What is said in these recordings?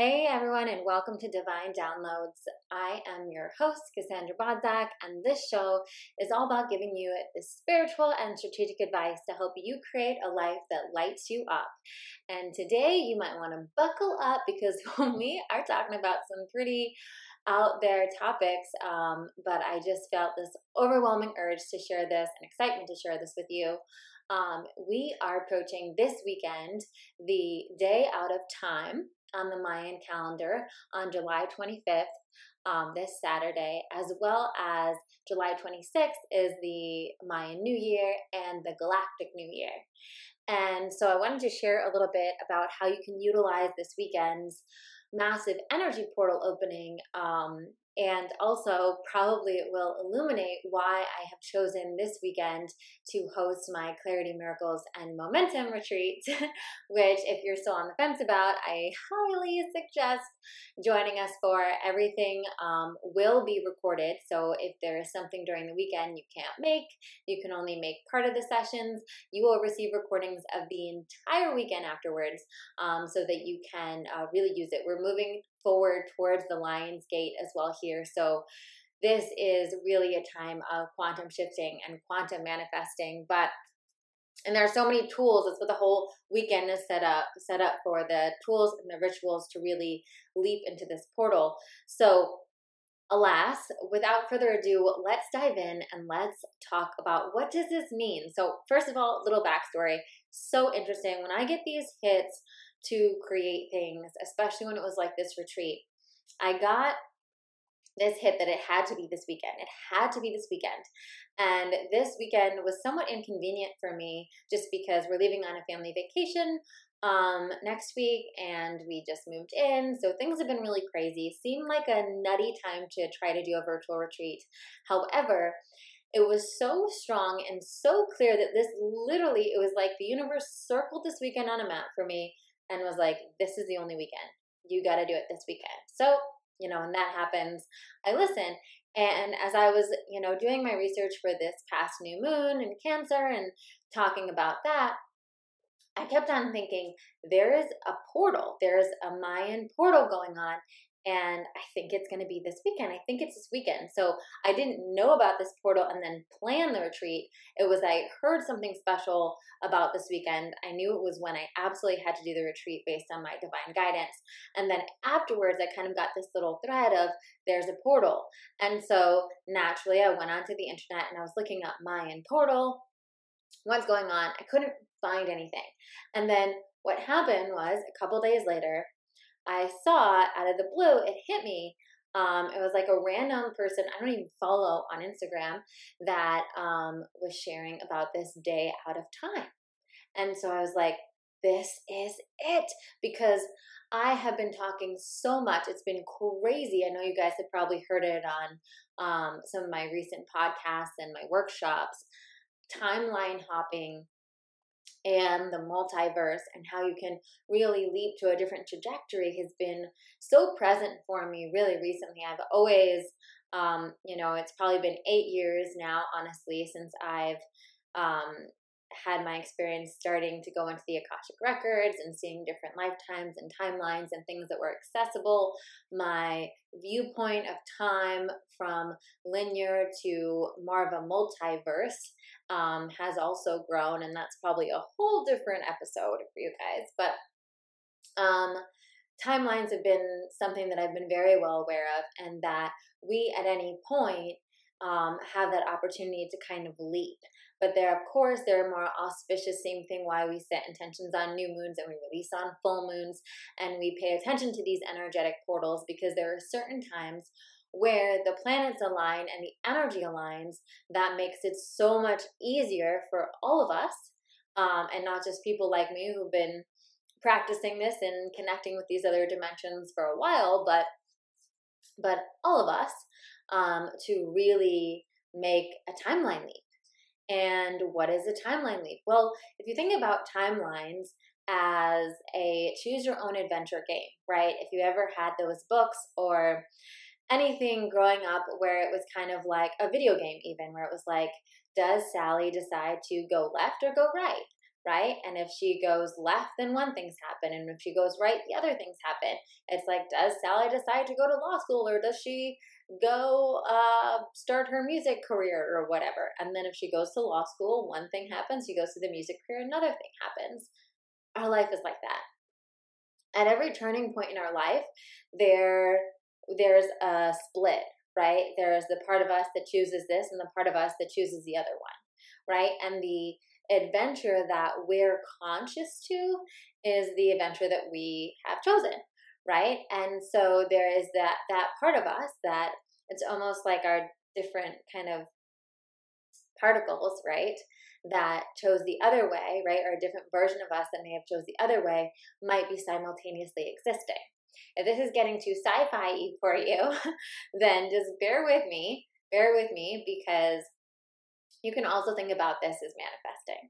Hey everyone, and welcome to Divine Downloads. I am your host, Cassandra Bodzak, and this show is all about giving you spiritual and strategic advice to help you create a life that lights you up. And today you might want to buckle up because we are talking about some pretty out there topics, um, but I just felt this overwhelming urge to share this and excitement to share this with you. Um, we are approaching this weekend the day out of time on the Mayan calendar on July 25th, um, this Saturday, as well as July 26th is the Mayan New Year and the Galactic New Year. And so I wanted to share a little bit about how you can utilize this weekend's massive energy portal opening um, and also probably it will illuminate why I have chosen this weekend to host my Clarity Miracles and Momentum retreat, which, if you're still on the fence about, I highly suggest joining us for. Everything um, will be recorded, so if there is something during the weekend you can't make, you can only make part of the sessions, you will receive recordings of the entire weekend afterwards um, so that you can uh, really use it. We're moving forward towards the Lion's Gate as well here. So this is really a time of quantum shifting and quantum manifesting, but and there are so many tools. That's what the whole weekend is set up set up for the tools and the rituals to really leap into this portal. So alas, without further ado, let's dive in and let's talk about what does this mean. So first of all, little backstory. So interesting. When I get these hits to create things, especially when it was like this retreat. I got this hit that it had to be this weekend. It had to be this weekend. And this weekend was somewhat inconvenient for me just because we're leaving on a family vacation um next week and we just moved in so things have been really crazy seemed like a nutty time to try to do a virtual retreat however it was so strong and so clear that this literally it was like the universe circled this weekend on a map for me and was like, this is the only weekend. You got to do it this weekend. So, you know, when that happens, I listen. And as I was, you know, doing my research for this past new moon and Cancer and talking about that, I kept on thinking there is a portal, there's a Mayan portal going on, and I think it's going to be this weekend. I think it's this weekend. So I didn't know about this portal and then plan the retreat. It was I heard something special about this weekend. I knew it was when I absolutely had to do the retreat based on my divine guidance. And then afterwards, I kind of got this little thread of there's a portal. And so naturally, I went onto the internet and I was looking up Mayan portal. What's going on? I couldn't find anything. And then what happened was a couple days later, I saw out of the blue, it hit me. Um, it was like a random person I don't even follow on Instagram that um, was sharing about this day out of time. And so I was like, this is it because I have been talking so much. It's been crazy. I know you guys have probably heard it on um, some of my recent podcasts and my workshops. Timeline hopping and the multiverse and how you can really leap to a different trajectory has been so present for me really recently. I've always, um, you know, it's probably been eight years now, honestly, since I've um, had my experience starting to go into the Akashic records and seeing different lifetimes and timelines and things that were accessible. My viewpoint of time from linear to more of a multiverse um, has also grown, and that's probably a whole different episode for you guys. But um, timelines have been something that I've been very well aware of, and that we at any point um, have that opportunity to kind of leap. But there, of course, there are more auspicious, same thing why we set intentions on new moons and we release on full moons and we pay attention to these energetic portals because there are certain times where the planets align and the energy aligns that makes it so much easier for all of us um, and not just people like me who've been practicing this and connecting with these other dimensions for a while but but all of us um, to really make a timeline leap and what is a timeline leap? Well, if you think about timelines as a choose your own adventure game, right? If you ever had those books or anything growing up where it was kind of like a video game, even where it was like, does Sally decide to go left or go right? right? And if she goes left, then one thing's happen. And if she goes right, the other things happen. It's like, does Sally decide to go to law school or does she go uh, start her music career or whatever? And then if she goes to law school, one thing happens. She goes to the music career, another thing happens. Our life is like that. At every turning point in our life, there there's a split, right? There's the part of us that chooses this and the part of us that chooses the other one, right? And the adventure that we're conscious to is the adventure that we have chosen right and so there is that that part of us that it's almost like our different kind of particles right that chose the other way right or a different version of us that may have chose the other way might be simultaneously existing if this is getting too sci-fi for you then just bear with me bear with me because you can also think about this as manifesting,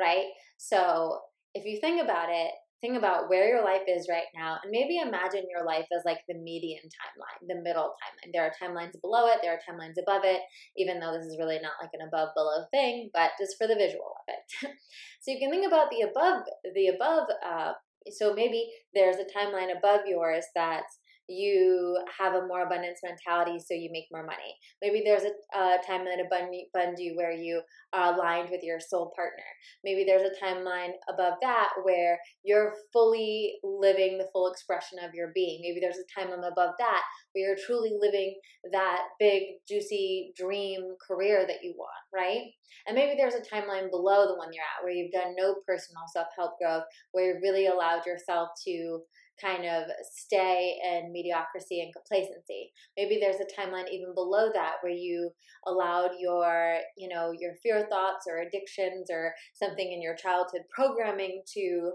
right? So if you think about it, think about where your life is right now and maybe imagine your life as like the median timeline, the middle timeline. There are timelines below it, there are timelines above it, even though this is really not like an above below thing, but just for the visual of it. so you can think about the above, the above, uh, so maybe there's a timeline above yours that's you have a more abundance mentality so you make more money. Maybe there's a, a above you where you are aligned with your soul partner. Maybe there's a timeline above that where you're fully living the full expression of your being. Maybe there's a timeline above that where you're truly living that big, juicy dream career that you want, right? And maybe there's a timeline below the one you're at where you've done no personal self help growth, where you've really allowed yourself to kind of stay in mediocrity and complacency. Maybe there's a timeline even below that where you allowed your, you know, your fear thoughts or addictions or something in your childhood programming to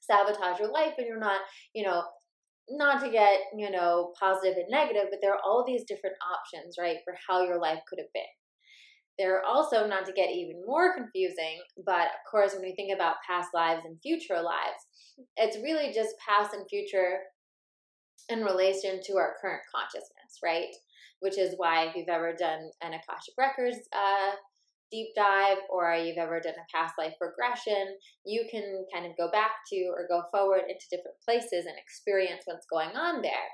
sabotage your life and you're not, you know, not to get, you know, positive and negative, but there are all these different options, right, for how your life could have been. There are also, not to get even more confusing, but of course, when we think about past lives and future lives, it's really just past and future in relation to our current consciousness, right? Which is why if you've ever done an Akashic Records uh, deep dive or you've ever done a past life regression, you can kind of go back to or go forward into different places and experience what's going on there.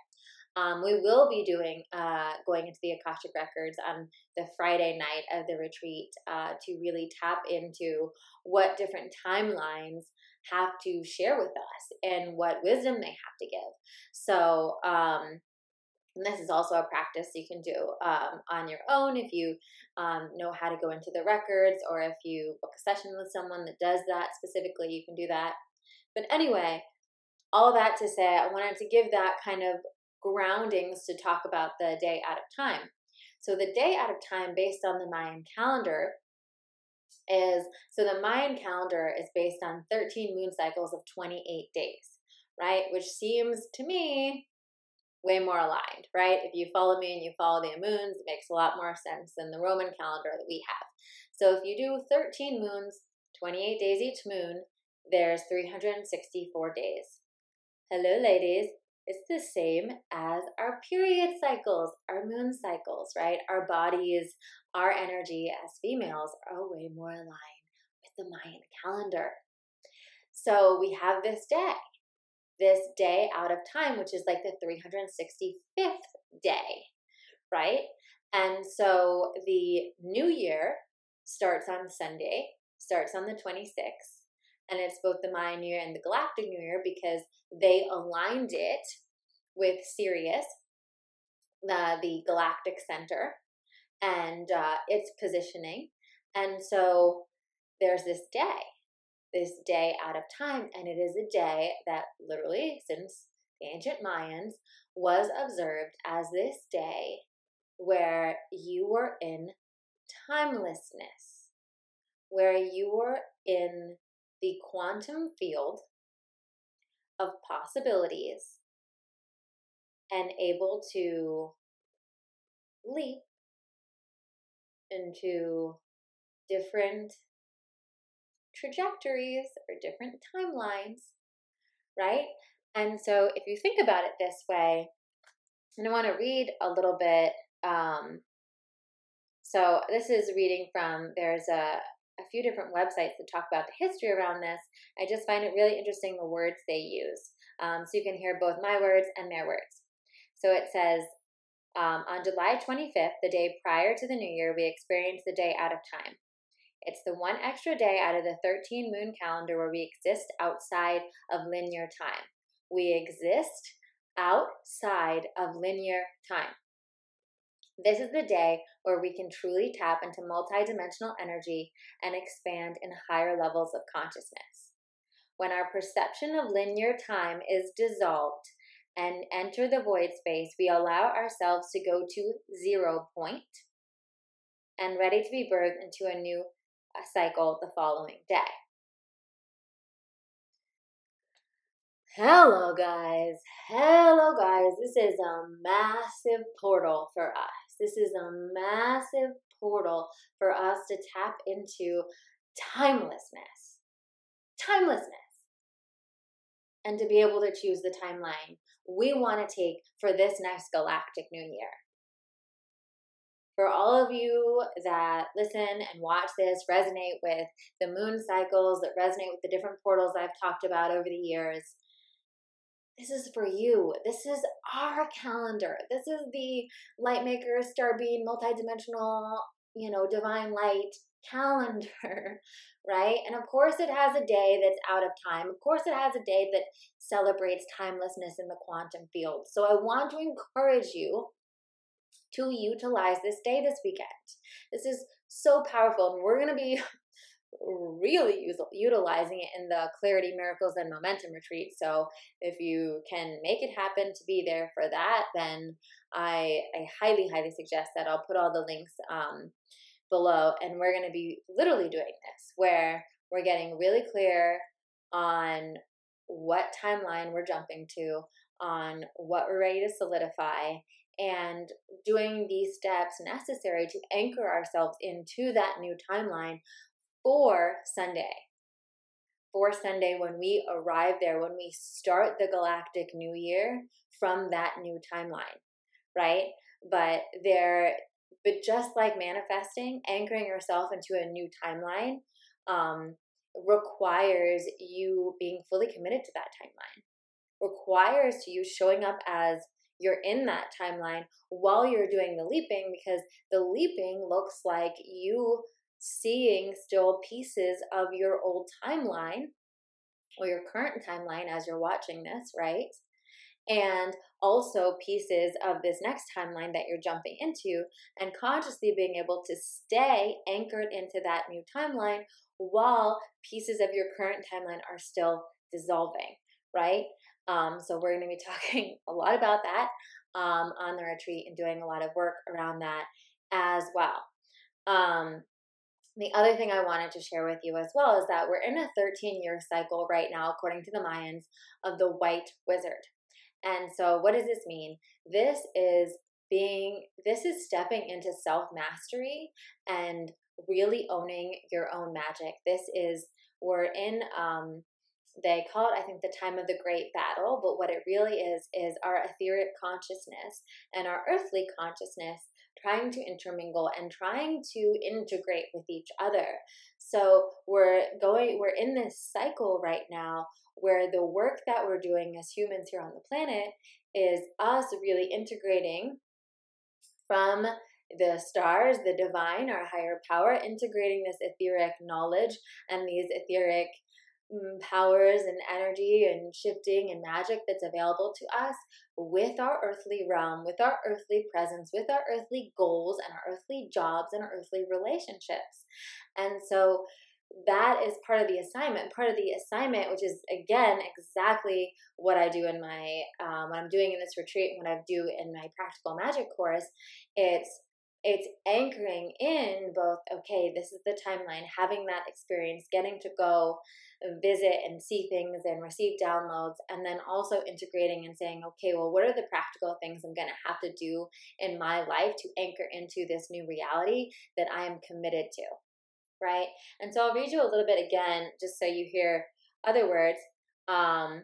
Um, we will be doing uh, going into the Akashic Records on the Friday night of the retreat uh, to really tap into what different timelines have to share with us and what wisdom they have to give. So, um, this is also a practice you can do um, on your own if you um, know how to go into the records or if you book a session with someone that does that specifically, you can do that. But anyway, all that to say, I wanted to give that kind of groundings to talk about the day out of time. So, the day out of time, based on the Mayan calendar, is so the Mayan calendar is based on 13 moon cycles of 28 days, right? Which seems to me way more aligned, right? If you follow me and you follow the moons, it makes a lot more sense than the Roman calendar that we have. So if you do 13 moons, 28 days each moon, there's 364 days. Hello, ladies. It's the same as our period cycles, our moon cycles, right? Our bodies, our energy as females are way more aligned with the Mayan calendar. So we have this day, this day out of time, which is like the 365th day, right? And so the new year starts on Sunday, starts on the 26th, and it's both the Mayan New Year and the Galactic New Year because they aligned it with Sirius, the, galactic center, and uh, its positioning. And so there's this day, this day out of time, and it is a day that literally, since the ancient Mayans, was observed as this day where you were in timelessness, where you were in the quantum field of possibilities and able to leap into different trajectories or different timelines, right? And so if you think about it this way, and I want to read a little bit. Um, so this is reading from there's a a few different websites that talk about the history around this. I just find it really interesting the words they use. Um, so you can hear both my words and their words. So it says, um, on July 25th, the day prior to the new year, we experience the day out of time. It's the one extra day out of the 13 moon calendar where we exist outside of linear time. We exist outside of linear time. This is the day where we can truly tap into multidimensional energy and expand in higher levels of consciousness. When our perception of linear time is dissolved and enter the void space, we allow ourselves to go to zero point and ready to be birthed into a new uh, cycle the following day. Hello, guys. Hello, guys. This is a massive portal for us. This is a massive portal for us to tap into timelessness. Timelessness. And to be able to choose the timeline we want to take for this next galactic new year. For all of you that listen and watch this, resonate with the moon cycles, that resonate with the different portals I've talked about over the years, this is for you. This is our calendar. This is the Lightmaker Being multidimensional, you know, divine light calendar, right? And of course, it has a day that's out of time. Of course, it has a day that celebrates timelessness in the quantum field. So I want to encourage you to utilize this day this weekend. This is so powerful, and we're going to be really use, utilizing it in the Clarity, Miracles, and Momentum retreat. So if you can make it happen to be there for that, then I, I highly, highly suggest that. I'll put all the links um, below. And we're going to be literally doing this where we're getting really clear on what timeline we're jumping to, on what we're ready to solidify, and doing these steps necessary to anchor ourselves into that new timeline for Sunday. For Sunday, when we arrive there, when we start the galactic new year from that new timeline, right? But there, but just like manifesting, anchoring yourself into a new timeline um, requires you being fully committed to that timeline. Requires you showing up as you're in that timeline while you're doing the leaping because the leaping looks like you seeing still pieces of your old timeline or your current timeline as you're watching this, right? And also pieces of this next timeline that you're jumping into, and consciously being able to stay anchored into that new timeline while pieces of your current timeline are still dissolving, right? Um, so, we're going to be talking a lot about that um, on the retreat and doing a lot of work around that as well. Um, the other thing I wanted to share with you as well is that we're in a 13 year cycle right now, according to the Mayans, of the white wizard. And so, what does this mean? This is being, this is stepping into self mastery and really owning your own magic. This is, we're in, um, they call it, I think, the time of the great battle, but what it really is, is our etheric consciousness and our earthly consciousness trying to intermingle and trying to integrate with each other. So we're going, we're in this cycle right now where the work that we're doing as humans here on the planet is us really integrating from the stars, the divine, our higher power, integrating this etheric knowledge and these etheric powers and energy and shifting and magic that's available to us with our earthly realm, with our earthly presence, with our earthly goals and our earthly jobs and our earthly relationships. And so that is part of the assignment. Part of the assignment, which is again exactly what I do in my um, what I'm doing in this retreat, what I do in my practical magic course, it's it's anchoring in both okay this is the timeline having that experience getting to go visit and see things and receive downloads and then also integrating and saying okay well what are the practical things i'm going to have to do in my life to anchor into this new reality that i am committed to right? And so i'll read you a little bit again just so you hear other words. Um,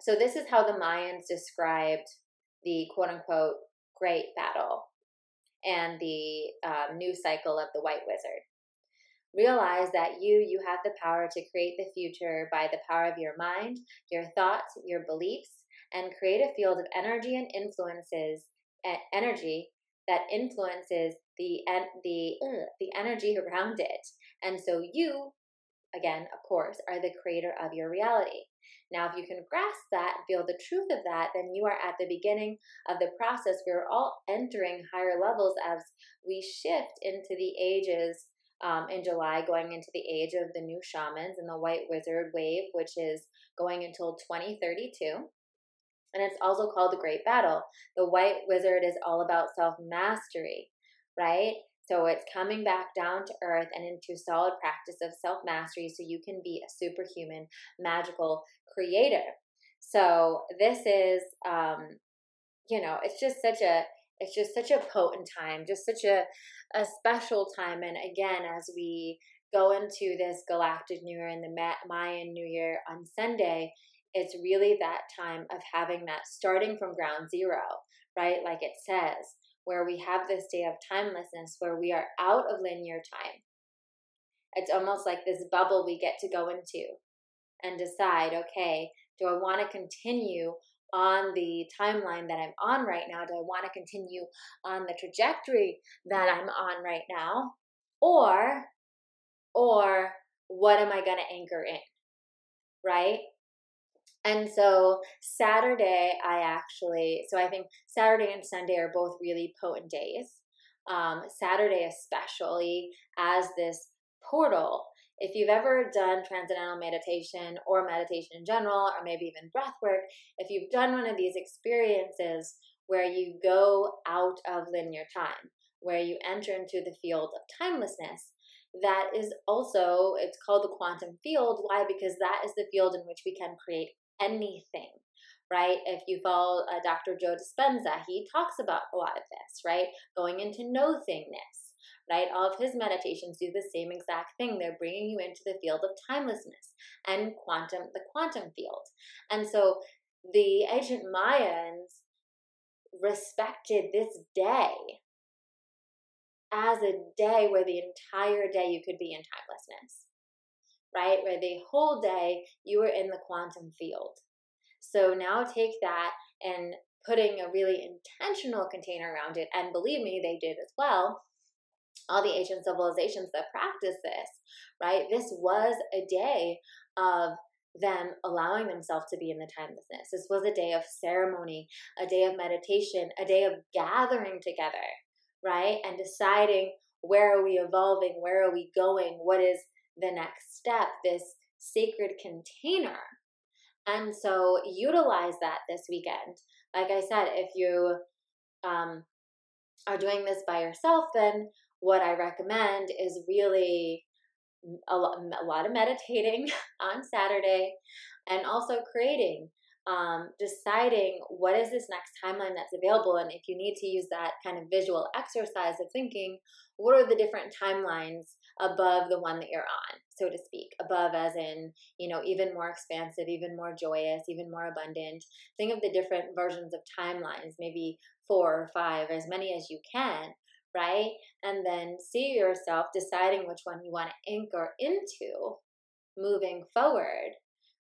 so this is how the mayans described the quote unquote great battle and the um, new cycle of the White Wizard. realize that you you have the power to create the future by the power of your mind your thoughts your beliefs and create a field of energy and influences energy that influences the the the energy around it and so you again of course are the creator of your reality now, if you can grasp that feel the truth of that, then you are at the beginning of the process. We're all entering higher levels as we shift into the ages um, in July, going into the age of the new shamans and the white wizard wave, which is going until 2032. And it's also called the Great Battle. The white wizard is all about self mastery, right? So it's coming back down to earth and into solid practice of self mastery so you can be a superhuman, magical creator. So this is, um, you know, it's just such a, it's just such a potent time, just such a, a special time. And again, as we go into this galactic new year and the Mayan new year on Sunday, it's really that time of having that starting from ground zero, right? Like it says, where we have this day of timelessness where we are out of linear time. It's almost like this bubble we get to go into and decide okay, do I want to continue on the timeline that I'm on right now? Do I want to continue on the trajectory that I'm on right now? Or, or what am I going to anchor in? Right? And so Saturday, I actually, so I think Saturday and Sunday are both really potent days. Um, Saturday, especially as this portal. If you've ever done transcendental meditation or meditation in general, or maybe even breath work, if you've done one of these experiences where you go out of linear time, where you enter into the field of timelessness, that is also it's called the quantum field why because that is the field in which we can create anything, right? If you follow uh, Dr. Joe Dispenza, he talks about a lot of this, right? Going into no thingness, right? All of his meditations do the same exact thing. They're bringing you into the field of timelessness and quantum, the quantum field. And so the ancient Mayans respected this day as a day where the entire day you could be in timelessness right? Where the whole day you were in the quantum field. So now take that and putting a really intentional container around it, and believe me, they did as well. All the ancient civilizations that practice this, right? This was a day of them allowing themselves to be in the timelessness. This was a day of ceremony, a day of meditation, a day of gathering together, right? And deciding where are we evolving? Where are we going? What is the next step, this sacred container. And so utilize that this weekend. Like I said, if you um, are doing this by yourself, then what I recommend is really a lot, a lot of meditating on Saturday and also creating, um, deciding what is this next timeline that's available. And if you need to use that kind of visual exercise of thinking, what are the different timelines above the one that you're on, so to speak. Above, as in, you know, even more expansive, even more joyous, even more abundant. Think of the different versions of timelines, maybe four or five, as many as you can, right? And then see yourself deciding which one you want to anchor into moving forward,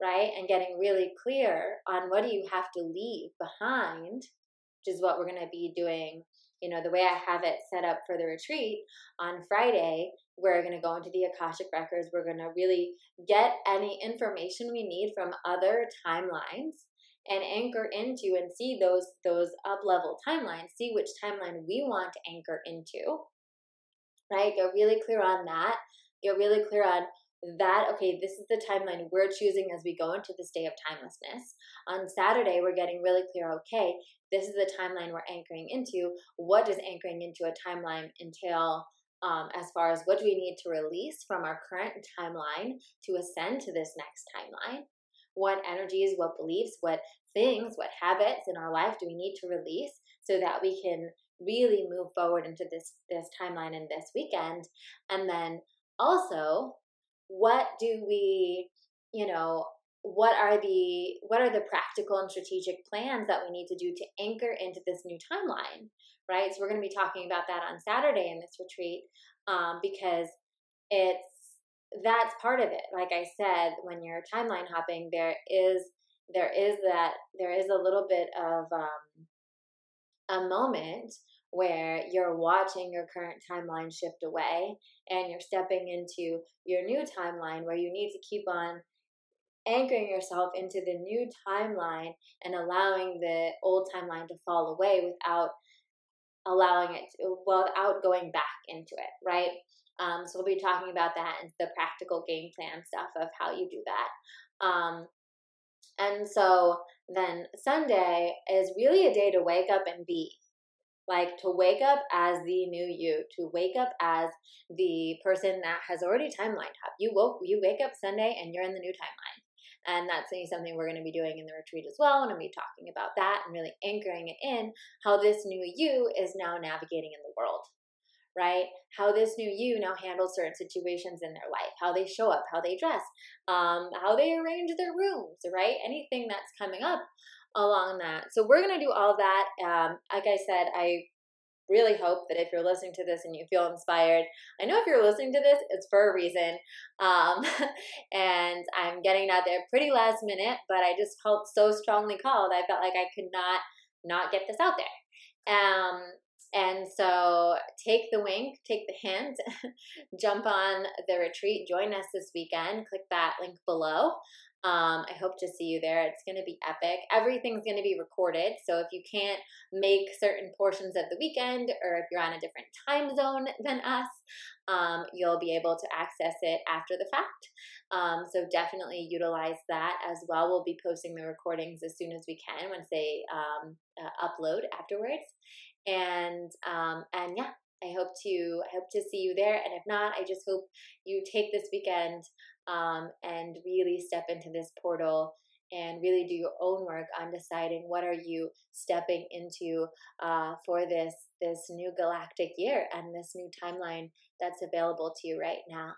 right? And getting really clear on what do you have to leave behind, which is what we're going to be doing you know, the way I have it set up for the retreat on Friday, we're going to go into the Akashic Records. We're going to really get any information we need from other timelines and anchor into and see those those up level timelines, see which timeline we want to anchor into. Right? Get really clear on that. Get really clear on that okay this is the timeline we're choosing as we go into this day of timelessness. On saturday we're getting really clear okay this is the timeline we're anchoring into. What does anchoring into a timeline entail um, as far as what do we need to release from our current timeline to ascend to this next timeline? What energies what beliefs what things what habits in our life do we need to release so that we can really move forward into this this timeline in this weekend? And then also what do we, you know, what are the what are the practical and strategic plans that we need to do to anchor into this new timeline, right? So we're going to be talking about that on Saturday in this retreat um, because it's that's part of it. Like I said, when you're timeline hopping, there is there is that there is a little bit of um, a moment where you're watching your current timeline shift away and you're stepping into your new timeline where you need to keep on anchoring yourself into the new timeline and allowing the old timeline to fall away without allowing it to, without going back into it right? Um, so we'll be talking about that and the practical game plan stuff of how you do that. Um, and so then sunday is really a day to wake up and be like to wake up as the new you to wake up as the person that has already timelined up you woke you wake up sunday and you're in the new timeline and that's something we're going to be doing in the retreat as well and i'll be talking about that and really anchoring it in how this new you is now navigating in the world right? How this new you now handles certain situations in their life, how they show up, how they dress, um, how they arrange their rooms, right? Anything that's coming up along that. So we're gonna do all that. Um, like I said, I really hope that if you're listening to this and you feel inspired, I know if you're listening to this, it's for a reason. Um, and I'm getting out there pretty last minute, but I just felt so strongly called. I felt like I could not not get this out there. Um, and so take the wink, take the hint, jump on the retreat, join us this weekend. Click that link below. Um, I hope to see you there. It's going to be epic. Everything's going to be recorded. So if you can't make certain portions of the weekend or if you're on a different time zone than us, um, you'll be able to access it after the fact. Um, so definitely utilize that as well. We'll be posting the recordings as soon as we can once they um, uh, upload afterwards and um, and yeah i hope to I hope to see you there and if not i just hope you take this weekend um, and really step into this portal and really do your own work on deciding what are you stepping into uh, for this this new galactic year and this new timeline that's available to you right now